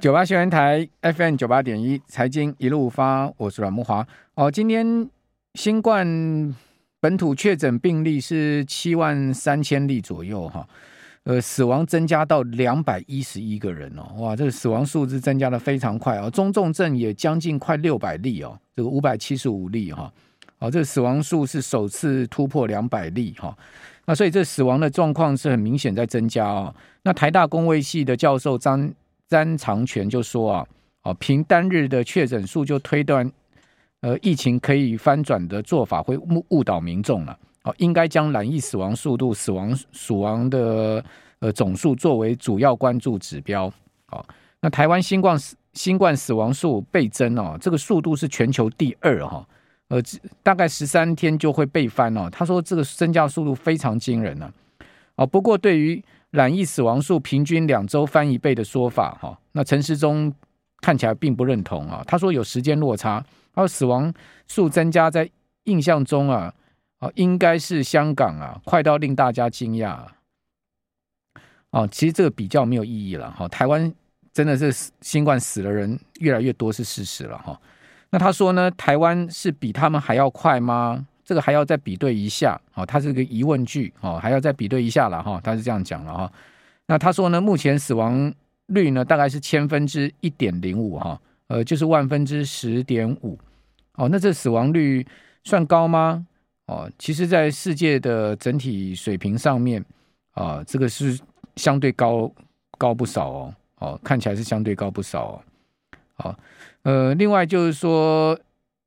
九八新闻台 FM 九八点一财经一路发，我是阮慕华。哦，今天新冠本土确诊病例是七万三千例左右哈，呃，死亡增加到两百一十一个人哦，哇，这个死亡数字增加的非常快哦，中重症也将近快六百例哦，这个五百七十五例哈，哦，这死亡数是首次突破两百例哈。那所以这死亡的状况是很明显在增加哦。那台大公卫系的教授张詹长全就说啊，哦，凭单日的确诊数就推断，呃，疫情可以翻转的做法会误误导民众了。哦，应该将染疫死亡速度、死亡死亡的呃总数作为主要关注指标。哦，那台湾新冠新冠死亡数倍增哦，这个速度是全球第二哈。呃，大概十三天就会倍翻哦。他说这个增加速度非常惊人呢。哦，不过对于染疫死亡数平均两周翻一倍的说法哈，那陈时中看起来并不认同啊。他说有时间落差，他说死亡数增加在印象中啊，啊应该是香港啊，快到令大家惊讶啊。哦，其实这个比较没有意义了哈。台湾真的是新冠死的人越来越多是事实了哈。那他说呢？台湾是比他们还要快吗？这个还要再比对一下。哦，它是个疑问句。哦，还要再比对一下了哈。他是这样讲了哈。那他说呢？目前死亡率呢，大概是千分之一点零五哈。呃，就是万分之十点五。哦，那这死亡率算高吗？哦，其实，在世界的整体水平上面啊，这个是相对高高不少哦。哦，看起来是相对高不少哦。好。呃，另外就是说，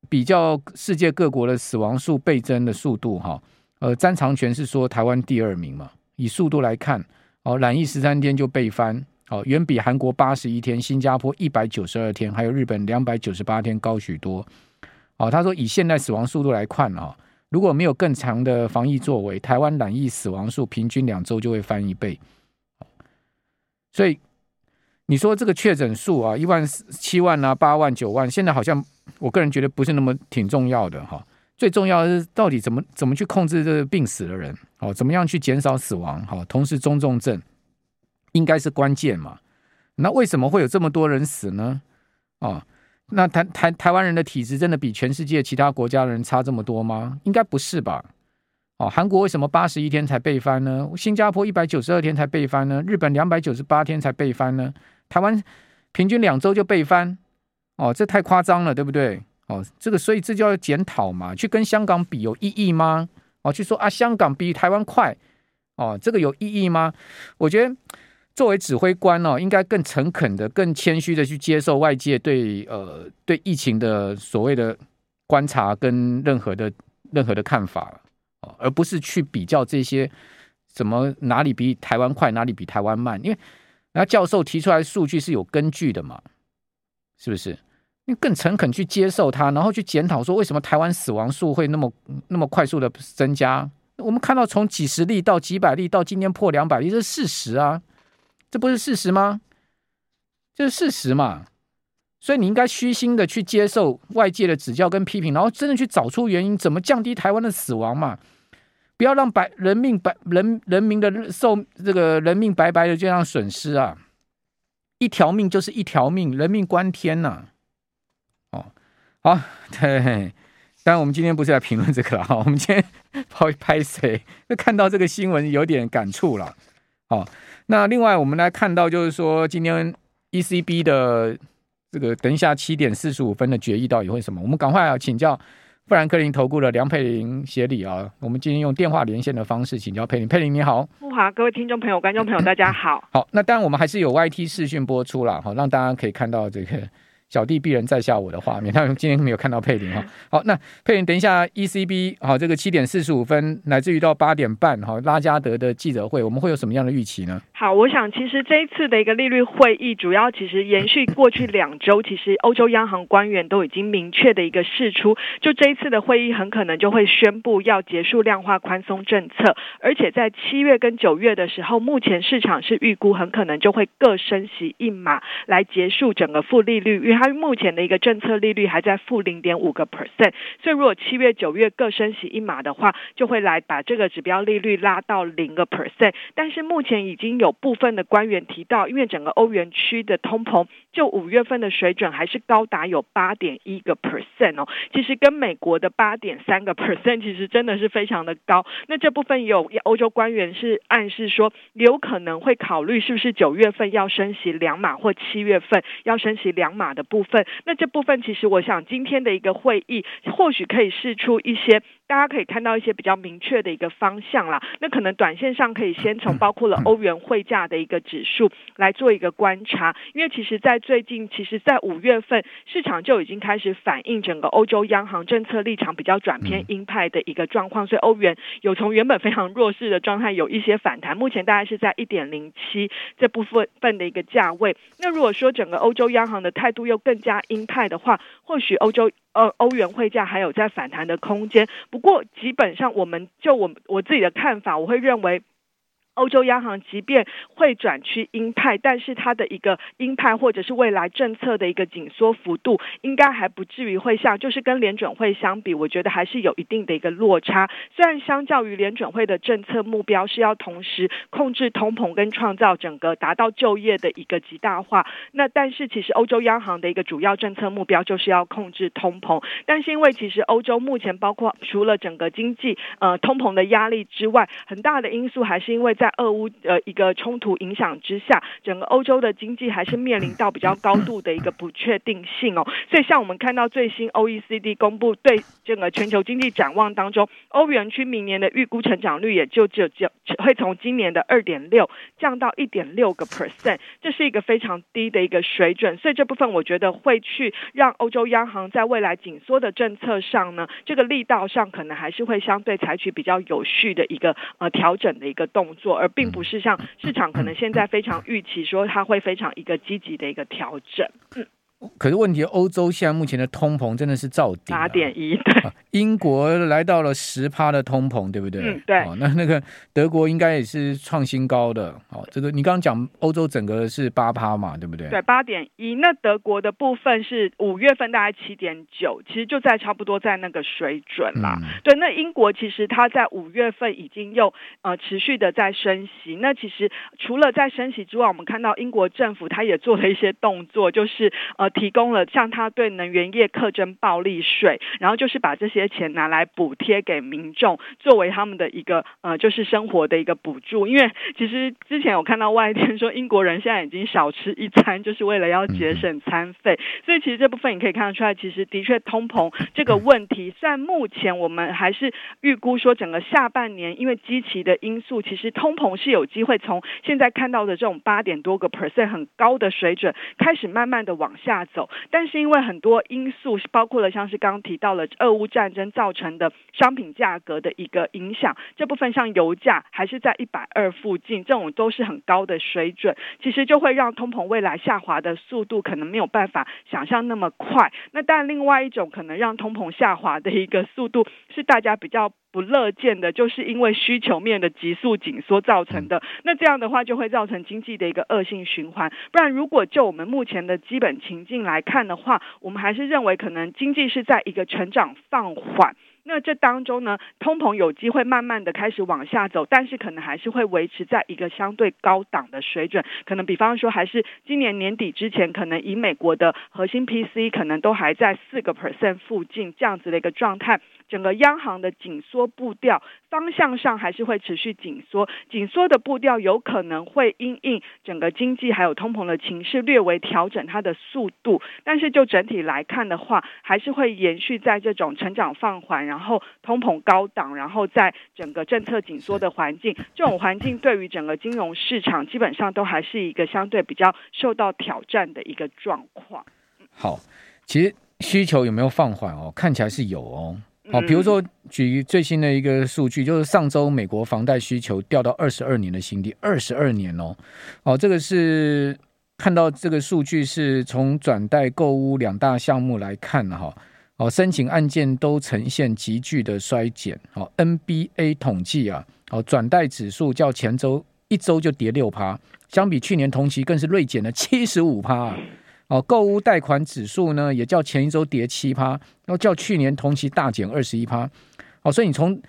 比较世界各国的死亡数倍增的速度，哈，呃，詹长全是说台湾第二名嘛，以速度来看，哦，染疫十三天就倍翻，哦，远比韩国八十一天、新加坡一百九十二天，还有日本两百九十八天高许多，哦，他说以现在死亡速度来看，啊，如果没有更强的防疫作为，台湾染疫死亡数平均两周就会翻一倍，所以。你说这个确诊数啊，一万七万啊，八万九万，现在好像我个人觉得不是那么挺重要的哈。最重要的是到底怎么怎么去控制这个病死的人，哦，怎么样去减少死亡，哈，同时中重症应该是关键嘛。那为什么会有这么多人死呢？哦，那台台台湾人的体质真的比全世界其他国家的人差这么多吗？应该不是吧。哦，韩国为什么八十一天才被翻呢？新加坡一百九十二天才被翻呢？日本两百九十八天才被翻呢？台湾平均两周就被翻，哦，这太夸张了，对不对？哦，这个所以这就要检讨嘛，去跟香港比有意义吗？哦，去说啊，香港比台湾快，哦，这个有意义吗？我觉得作为指挥官哦，应该更诚恳的、更谦虚的去接受外界对呃对疫情的所谓的观察跟任何的任何的看法，哦，而不是去比较这些什么哪里比台湾快，哪里比台湾慢，因为。那教授提出来的数据是有根据的嘛？是不是？你更诚恳去接受它，然后去检讨说为什么台湾死亡数会那么那么快速的增加？我们看到从几十例到几百例到今天破两百例，这是事实啊，这不是事实吗？这是事实嘛。所以你应该虚心的去接受外界的指教跟批评，然后真的去找出原因，怎么降低台湾的死亡嘛。不要让白人命白人人民的寿这个人命白白的这样损失啊！一条命就是一条命，人命关天呐、哦，好，对，当然我们今天不是来评论这个了哈，我们今天拍拍谁？就看到这个新闻有点感触了。好，那另外我们来看到就是说，今天 ECB 的这个等一下七点四十五分的决议到底会什么？我们赶快要请教。富兰克林投顾的梁佩玲协理啊，我们今天用电话连线的方式请教佩玲。佩玲你好，富华，各位听众朋友、观众朋友，大家好。好，那当然我们还是有 YT 视讯播出了，好，让大家可以看到这个。小弟必然在下我的画面，他们今天没有看到佩林哈。好，那佩林等一下，ECB 好，这个七点四十五分，乃至于到八点半哈，拉加德的记者会，我们会有什么样的预期呢？好，我想其实这一次的一个利率会议，主要其实延续过去两周，其实欧洲央行官员都已经明确的一个释出，就这一次的会议很可能就会宣布要结束量化宽松政策，而且在七月跟九月的时候，目前市场是预估很可能就会各升息一码来结束整个负利率，因为它目前的一个政策利率还在负零点五个 percent，所以如果七月、九月各升息一码的话，就会来把这个指标利率拉到零个 percent。但是目前已经有部分的官员提到，因为整个欧元区的通膨就五月份的水准还是高达有八点一个 percent 哦，其实跟美国的八点三个 percent 其实真的是非常的高。那这部分有欧洲官员是暗示说，有可能会考虑是不是九月份要升息两码，或七月份要升息两码的部分。那这部分其实我想今天的一个会议或许可以试出一些。大家可以看到一些比较明确的一个方向啦，那可能短线上可以先从包括了欧元汇价的一个指数来做一个观察，因为其实，在最近，其实，在五月份市场就已经开始反映整个欧洲央行政策立场比较转偏鹰派的一个状况，所以欧元有从原本非常弱势的状态有一些反弹，目前大概是在一点零七这部分份的一个价位。那如果说整个欧洲央行的态度又更加鹰派的话，或许欧洲。呃，欧元汇价还有在反弹的空间，不过基本上，我们就我我自己的看法，我会认为。欧洲央行即便会转趋鹰派，但是它的一个鹰派或者是未来政策的一个紧缩幅度，应该还不至于会像，就是跟联准会相比，我觉得还是有一定的一个落差。虽然相较于联准会的政策目标是要同时控制通膨跟创造整个达到就业的一个极大化，那但是其实欧洲央行的一个主要政策目标就是要控制通膨。但是因为其实欧洲目前包括除了整个经济呃通膨的压力之外，很大的因素还是因为在在俄乌的一个冲突影响之下，整个欧洲的经济还是面临到比较高度的一个不确定性哦。所以，像我们看到最新 OECD 公布对整个全球经济展望当中，欧元区明年的预估成长率也就只就会从今年的二点六降到一点六个 percent，这是一个非常低的一个水准。所以这部分我觉得会去让欧洲央行在未来紧缩的政策上呢，这个力道上可能还是会相对采取比较有序的一个呃调整的一个动作。而并不是像市场可能现在非常预期说它会非常一个积极的一个调整。嗯，可是问题，欧洲现在目前的通膨真的是照顶，八点一对。英国来到了十趴的通膨，对不对？嗯，对。哦，那 那个德国应该也是创新高的。哦，这个你刚刚讲欧洲整个是八趴嘛，对不对？对，八点一。那德国的部分是五月份大概七点九，其实就在差不多在那个水准啦。嗯、对，那英国其实它在五月份已经又呃持续的在升息。那其实除了在升息之外，我们看到英国政府它也做了一些动作，就是呃提供了像他对能源业课征暴利税，然后就是把这些。钱拿来补贴给民众，作为他们的一个呃，就是生活的一个补助。因为其实之前有看到外电说，英国人现在已经少吃一餐，就是为了要节省餐费。所以其实这部分你可以看得出来，其实的确通膨这个问题，虽然目前我们还是预估说，整个下半年因为积极的因素，其实通膨是有机会从现在看到的这种八点多个 percent 很高的水准，开始慢慢的往下走。但是因为很多因素，包括了像是刚刚提到了俄乌战争造成的商品价格的一个影响，这部分像油价还是在一百二附近，这种都是很高的水准，其实就会让通膨未来下滑的速度可能没有办法想象那么快。那但另外一种可能让通膨下滑的一个速度是大家比较不乐见的，就是因为需求面的急速紧缩造成的。那这样的话就会造成经济的一个恶性循环。不然，如果就我们目前的基本情境来看的话，我们还是认为可能经济是在一个成长放缓。那这当中呢，通膨有机会慢慢的开始往下走，但是可能还是会维持在一个相对高档的水准。可能比方说，还是今年年底之前，可能以美国的核心 P C 可能都还在四个 percent 附近这样子的一个状态。整个央行的紧缩步调方向上还是会持续紧缩，紧缩的步调有可能会因应整个经济还有通膨的情势略微调整它的速度，但是就整体来看的话，还是会延续在这种成长放缓，然后通膨高档，然后在整个政策紧缩的环境，这种环境对于整个金融市场基本上都还是一个相对比较受到挑战的一个状况。好，其实需求有没有放缓哦？看起来是有哦。好，比如说举最新的一个数据，就是上周美国房贷需求掉到二十二年的新低，二十二年哦。哦，这个是看到这个数据是从转贷、购屋两大项目来看哈。哦，哦申请案件都呈现急剧的衰减。哦，NBA 统计啊，哦，转贷指数较前周一周就跌六趴，相比去年同期更是锐减了七十五趴。哦，购屋贷款指数呢也较前一周跌七趴，然后较去年同期大减二十一趴。哦，所以你从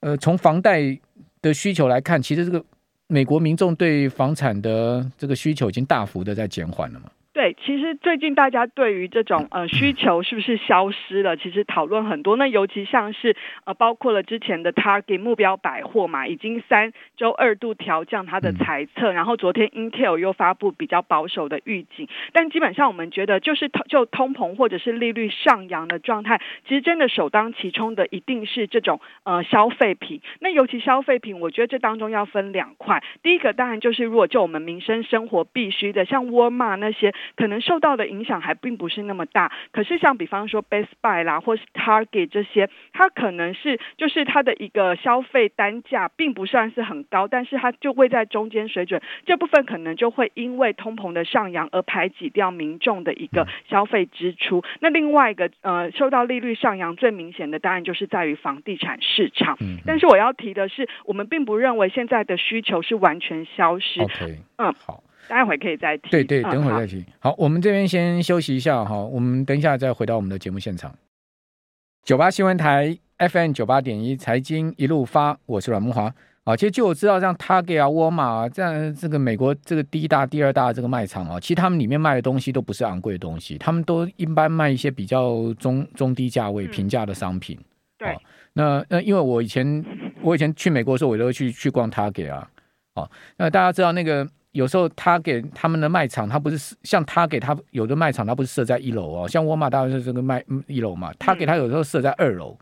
呃从房贷的需求来看，其实这个美国民众对房产的这个需求已经大幅的在减缓了嘛。对，其实最近大家对于这种呃需求是不是消失了，其实讨论很多。那尤其像是呃包括了之前的 Target 目标百货嘛，已经三周二度调降它的财测，然后昨天 Intel 又发布比较保守的预警。但基本上我们觉得，就是通就通膨或者是利率上扬的状态，其实真的首当其冲的一定是这种呃消费品。那尤其消费品，我觉得这当中要分两块。第一个当然就是如果就我们民生生活必须的，像沃尔玛那些。可能受到的影响还并不是那么大，可是像比方说 Best Buy 啦，或是 Target 这些，它可能是就是它的一个消费单价并不算是很高，但是它就会在中间水准，这部分可能就会因为通膨的上扬而排挤掉民众的一个消费支出。那另外一个呃，受到利率上扬最明显的，当然就是在于房地产市场。但是我要提的是，我们并不认为现在的需求是完全消失。Okay, 嗯，好。待会可以再提。对对，等会再提。好，好，我们这边先休息一下哈，我们等一下再回到我们的节目现场。九八新闻台 FM 九八点一财经一路发，我是阮木华。啊，其实就我知道，像 Target 啊、沃尔玛啊，这样这个美国这个第一大、第二大这个卖场啊，其实他们里面卖的东西都不是昂贵的东西，他们都一般卖一些比较中中低价位、平价的商品。嗯、对。那那因为我以前我以前去美国的时候，我都会去去逛 Target 啊。哦，那大家知道那个。有时候他给他们的卖场，他不是像他给他有的卖场，他不是设在一楼哦，像沃尔玛大概是这个卖一楼嘛，他给他有时候设在二楼。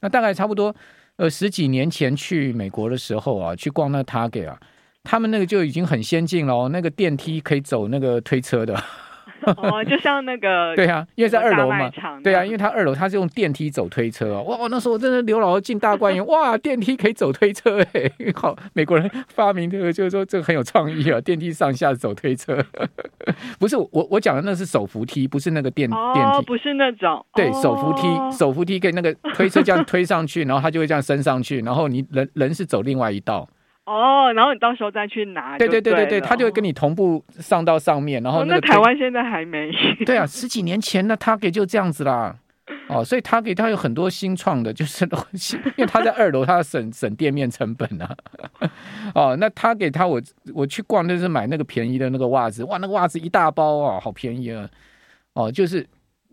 那大概差不多呃十几年前去美国的时候啊，去逛那个他给啊，他们那个就已经很先进了哦，那个电梯可以走那个推车的。哦，就像那个对啊，因为在二楼嘛，对啊，因为他二楼他是用电梯走推车哦。哇，那时候我真的刘姥姥进大观园，哇，电梯可以走推车哎，好，美国人发明这个就是说这个很有创意啊，电梯上下走推车，不是我我讲的那是手扶梯，不是那个电、哦、电梯，不是那种，对，手扶梯，手扶梯可以那个推车这样推上去，然后它就会这样升上去，然后你人人是走另外一道。哦，然后你到时候再去拿对。对对对对对，他就会跟你同步上到上面，然后那、台湾现在还没。对啊，十几年前呢，Target 就这样子啦。哦，所以 Target 他有很多新创的，就是因为他在二楼，他要省省店面成本啊。哦，那 Target 他我我去逛就是买那个便宜的那个袜子，哇，那个袜子一大包啊，好便宜啊。哦，就是，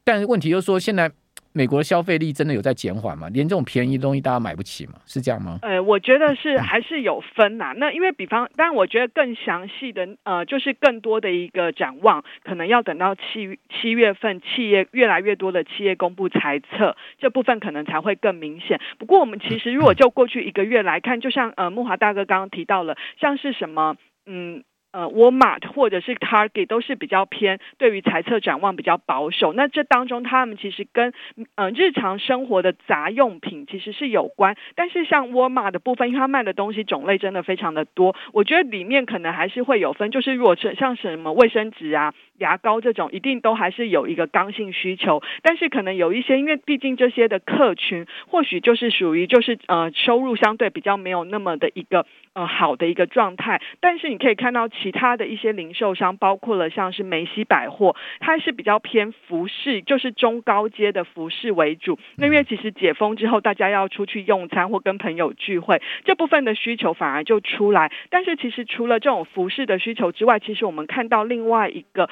但是问题就是说现在。美国的消费力真的有在减缓吗？连这种便宜的东西大家买不起吗？是这样吗？呃，我觉得是还是有分呐、啊。那因为比方，但我觉得更详细的呃，就是更多的一个展望，可能要等到七七月份，企业越来越多的企业公布财测，这部分可能才会更明显。不过我们其实如果就过去一个月来看，就像呃木华大哥刚刚提到了，像是什么嗯。呃，Walmart 或者是 Target 都是比较偏对于财测展望比较保守。那这当中，他们其实跟呃日常生活的杂用品其实是有关。但是像 Walmart 的部分，因为它卖的东西种类真的非常的多，我觉得里面可能还是会有分。就是如果是像什么卫生纸啊、牙膏这种，一定都还是有一个刚性需求。但是可能有一些，因为毕竟这些的客群或许就是属于就是呃收入相对比较没有那么的一个。呃，好的一个状态，但是你可以看到其他的一些零售商，包括了像是梅西百货，它是比较偏服饰，就是中高阶的服饰为主。那因为其实解封之后，大家要出去用餐或跟朋友聚会，这部分的需求反而就出来。但是其实除了这种服饰的需求之外，其实我们看到另外一个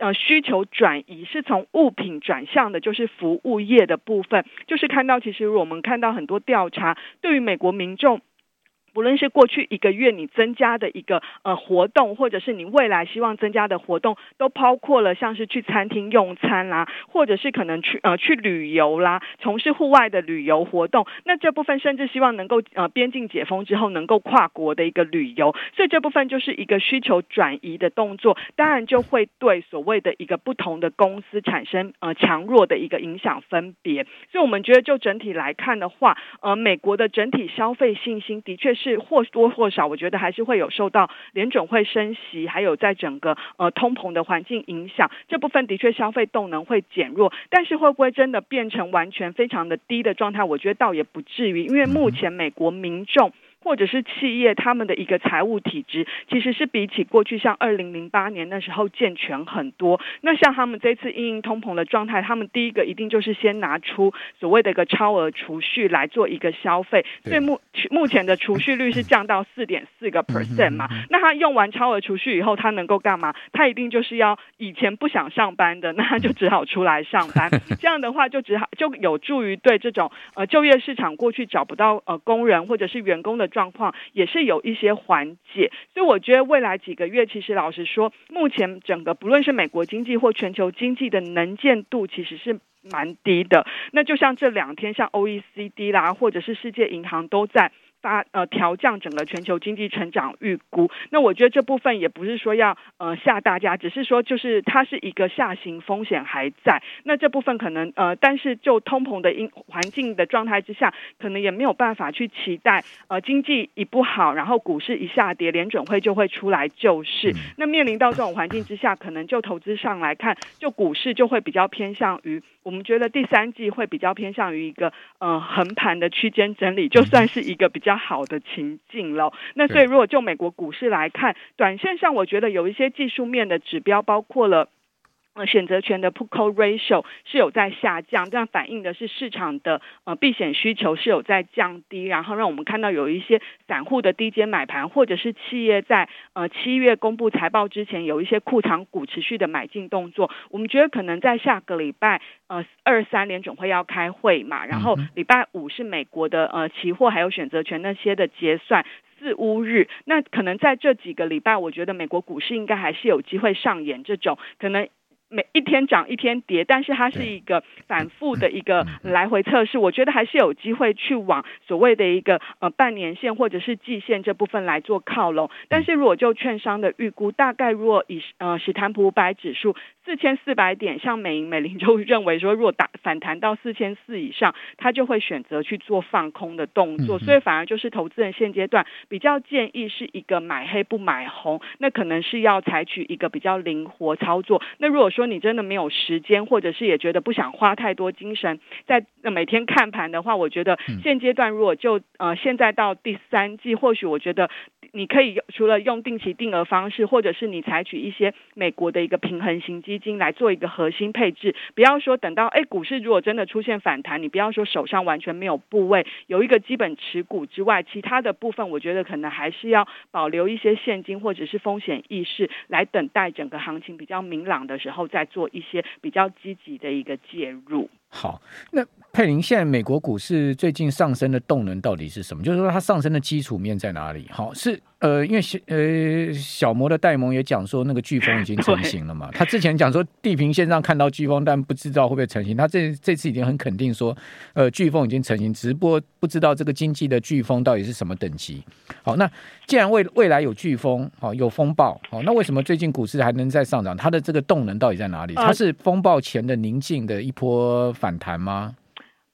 呃需求转移是从物品转向的，就是服务业的部分。就是看到其实我们看到很多调查，对于美国民众。不论是过去一个月你增加的一个呃活动，或者是你未来希望增加的活动，都包括了像是去餐厅用餐啦，或者是可能去呃去旅游啦，从事户外的旅游活动。那这部分甚至希望能够呃边境解封之后能够跨国的一个旅游，所以这部分就是一个需求转移的动作，当然就会对所谓的一个不同的公司产生呃强弱的一个影响分别。所以我们觉得就整体来看的话，呃美国的整体消费信心的确是。或多或少，我觉得还是会有受到联准会升息，还有在整个呃通膨的环境影响，这部分的确消费动能会减弱，但是会不会真的变成完全非常的低的状态？我觉得倒也不至于，因为目前美国民众。或者是企业他们的一个财务体制，其实是比起过去像二零零八年那时候健全很多。那像他们这次因应通膨的状态，他们第一个一定就是先拿出所谓的一个超额储蓄来做一个消费。所以目目前的储蓄率是降到四点四个 percent 嘛？那他用完超额储蓄以后，他能够干嘛？他一定就是要以前不想上班的，那他就只好出来上班。这样的话就只好就有助于对这种呃就业市场过去找不到呃工人或者是员工的状况也是有一些缓解。所以我觉得未来几个月，其实老实说，目前整个不论是美国经济或全球经济的能见度其实是蛮低的。那就像这两天，像 OECD 啦，或者是世界银行都在。发呃调降整个全球经济成长预估，那我觉得这部分也不是说要呃吓大家，只是说就是它是一个下行风险还在，那这部分可能呃，但是就通膨的因环境的状态之下，可能也没有办法去期待呃经济一不好，然后股市一下跌，联准会就会出来救市。那面临到这种环境之下，可能就投资上来看，就股市就会比较偏向于。我们觉得第三季会比较偏向于一个呃横盘的区间整理，就算是一个比较好的情境了。那所以如果就美国股市来看，短线上我觉得有一些技术面的指标，包括了。呃，选择权的 put call ratio 是有在下降，这样反映的是市场的呃避险需求是有在降低，然后让我们看到有一些散户的低阶买盘，或者是企业在呃七月公布财报之前有一些库藏股持续的买进动作。我们觉得可能在下个礼拜呃二三联总会要开会嘛，然后礼拜五是美国的呃期货还有选择权那些的结算四乌日，那可能在这几个礼拜，我觉得美国股市应该还是有机会上演这种可能。每一天涨一天跌，但是它是一个反复的一个来回测试，我觉得还是有机会去往所谓的一个呃半年线或者是季线这部分来做靠拢。但是如果就券商的预估，大概如果以呃史坦普五百指数四千四百点，像美银美林 就认为说，如果打反弹到四千四以上，它就会选择去做放空的动作。所以反而就是投资人现阶段比较建议是一个买黑不买红，那可能是要采取一个比较灵活操作。那如果说说你真的没有时间，或者是也觉得不想花太多精神在每天看盘的话，我觉得现阶段如果就呃现在到第三季，或许我觉得你可以除了用定期定额方式，或者是你采取一些美国的一个平衡型基金来做一个核心配置，不要说等到哎股市如果真的出现反弹，你不要说手上完全没有部位，有一个基本持股之外，其他的部分我觉得可能还是要保留一些现金或者是风险意识，来等待整个行情比较明朗的时候。在做一些比较积极的一个介入。好，那佩林，现在美国股市最近上升的动能到底是什么？就是说它上升的基础面在哪里？好，是。呃，因为小呃小摩的戴蒙也讲说，那个飓风已经成型了嘛。他之前讲说地平线上看到飓风，但不知道会不会成型。他这这次已经很肯定说，呃，飓风已经成型，只不过不知道这个经济的飓风到底是什么等级。好，那既然未未来有飓风，好有风暴，好，那为什么最近股市还能再上涨？它的这个动能到底在哪里？它是风暴前的宁静的一波反弹吗？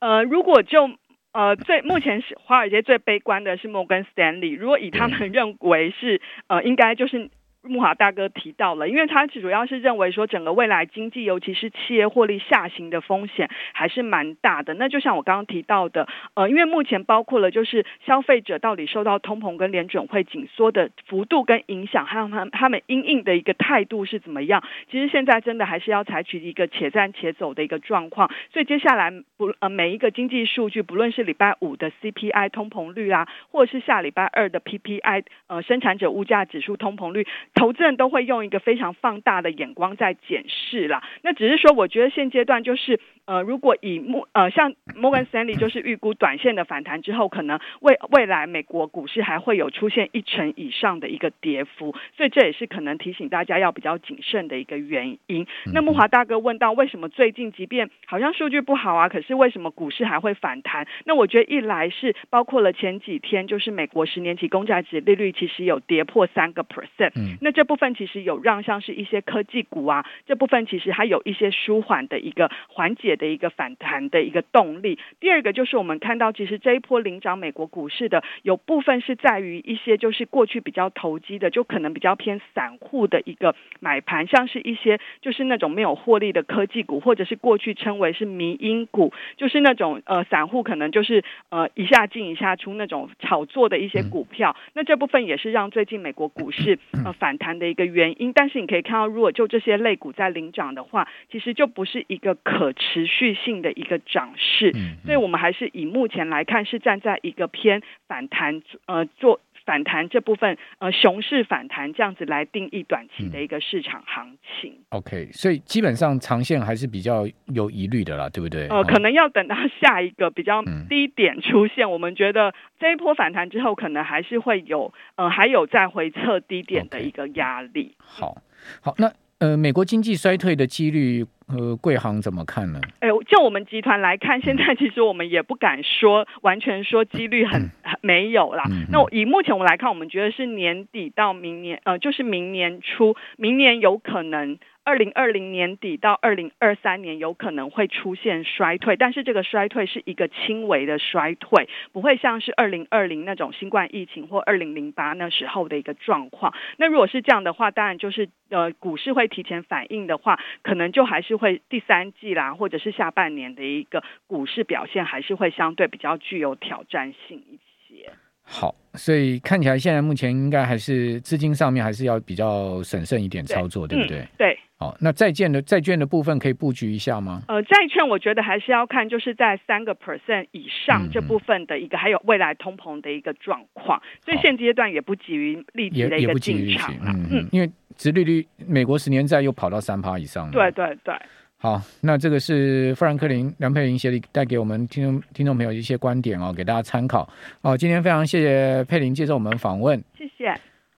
呃，如果就。呃，最目前是华尔街最悲观的是摩根斯坦利，如果以他们认为是呃，应该就是。慕驊大哥提到了，因为他主要是认为说，整个未来经济，尤其是企业获利下行的风险还是蛮大的。那就像我刚刚提到的，呃，因为目前包括了就是消费者到底受到通膨跟联准会紧缩的幅度跟影响，还有他他们因应的一个态度是怎么样。其实现在真的还是要采取一个且战且走的一个状况。所以接下来不呃每一个经济数据，不论是礼拜五的 CPI 通膨率啊，或者是下礼拜二的 PPI 呃生产者物价指数通膨率。投资人都会用一个非常放大的眼光在检视啦。那只是说，我觉得现阶段就是，呃，如果以摩呃像摩根 l e y 就是预估短线的反弹之后，可能未未来美国股市还会有出现一成以上的一个跌幅，所以这也是可能提醒大家要比较谨慎的一个原因。那木华大哥问到，为什么最近即便好像数据不好啊，可是为什么股市还会反弹？那我觉得一来是包括了前几天，就是美国十年期公债值利率其实有跌破三个 percent，那这部分其实有让像是一些科技股啊，这部分其实还有一些舒缓的一个缓解的一个反弹的一个动力。第二个就是我们看到，其实这一波领涨美国股市的有部分是在于一些就是过去比较投机的，就可能比较偏散户的一个买盘，像是一些就是那种没有获利的科技股，或者是过去称为是迷因股，就是那种呃散户可能就是呃一下进一下出那种炒作的一些股票。那这部分也是让最近美国股市 呃反弹的一个原因。但是你可以看到，如果就这些类股在领涨的话，其实就不是一个可持续性的一个涨势。所以我们还是以目前来看，是站在一个偏反弹呃做。反弹这部分，呃，熊市反弹这样子来定义短期的一个市场行情。嗯、OK，所以基本上长线还是比较有疑虑的啦，对不对？呃，可能要等到下一个比较低点出现，嗯、我们觉得这一波反弹之后，可能还是会有，呃，还有再回测低点的一个压力。Okay. 好，好，那。呃，美国经济衰退的几率，呃，贵行怎么看呢？哎，就我们集团来看，现在其实我们也不敢说完全说几率很很没有啦。嗯、那以目前我们来看，我们觉得是年底到明年，呃，就是明年初，明年有可能。二零二零年底到二零二三年有可能会出现衰退，但是这个衰退是一个轻微的衰退，不会像是二零二零那种新冠疫情或二零零八那时候的一个状况。那如果是这样的话，当然就是呃股市会提前反应的话，可能就还是会第三季啦，或者是下半年的一个股市表现还是会相对比较具有挑战性一些。好，所以看起来现在目前应该还是资金上面还是要比较审慎一点操作，对，对不对？嗯、对。好，那债券的债券的部分可以布局一下吗？呃，债券我觉得还是要看，就是在三个 percent 以上这部分的一个，嗯嗯还有未来通膨的一个状况，所以现阶段也不急于立即的一个进场了。嗯嗯，因为殖利率美国十年债又跑到三趴以上了。对对对。好，那这个是富兰克林梁佩玲协理带给我们听众听众朋友一些观点哦，给大家参考哦。今天非常谢谢佩玲接受我们访问，谢谢。